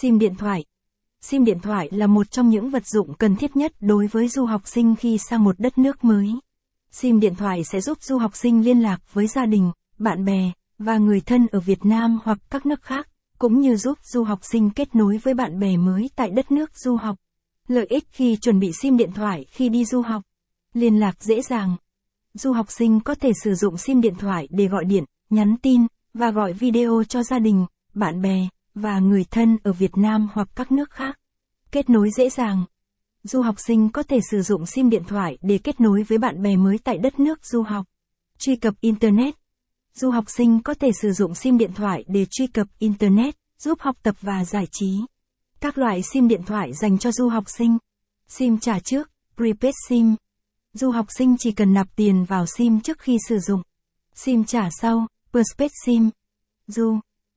SIM điện thoại. SIM điện thoại là một trong những vật dụng cần thiết nhất đối với du học sinh khi sang một đất nước mới. SIM điện thoại sẽ giúp du học sinh liên lạc với gia đình, bạn bè và người thân ở Việt Nam hoặc các nước khác, cũng như giúp du học sinh kết nối với bạn bè mới tại đất nước du học. Lợi ích khi chuẩn bị SIM điện thoại khi đi du học. Liên lạc dễ dàng. Du học sinh có thể sử dụng SIM điện thoại để gọi điện, nhắn tin và gọi video cho gia đình, bạn bè và người thân ở Việt Nam hoặc các nước khác. Kết nối dễ dàng. Du học sinh có thể sử dụng SIM điện thoại để kết nối với bạn bè mới tại đất nước du học. Truy cập Internet. Du học sinh có thể sử dụng SIM điện thoại để truy cập Internet, giúp học tập và giải trí. Các loại SIM điện thoại dành cho du học sinh. SIM trả trước, prepaid SIM. Du học sinh chỉ cần nạp tiền vào SIM trước khi sử dụng. SIM trả sau, postpaid SIM. Du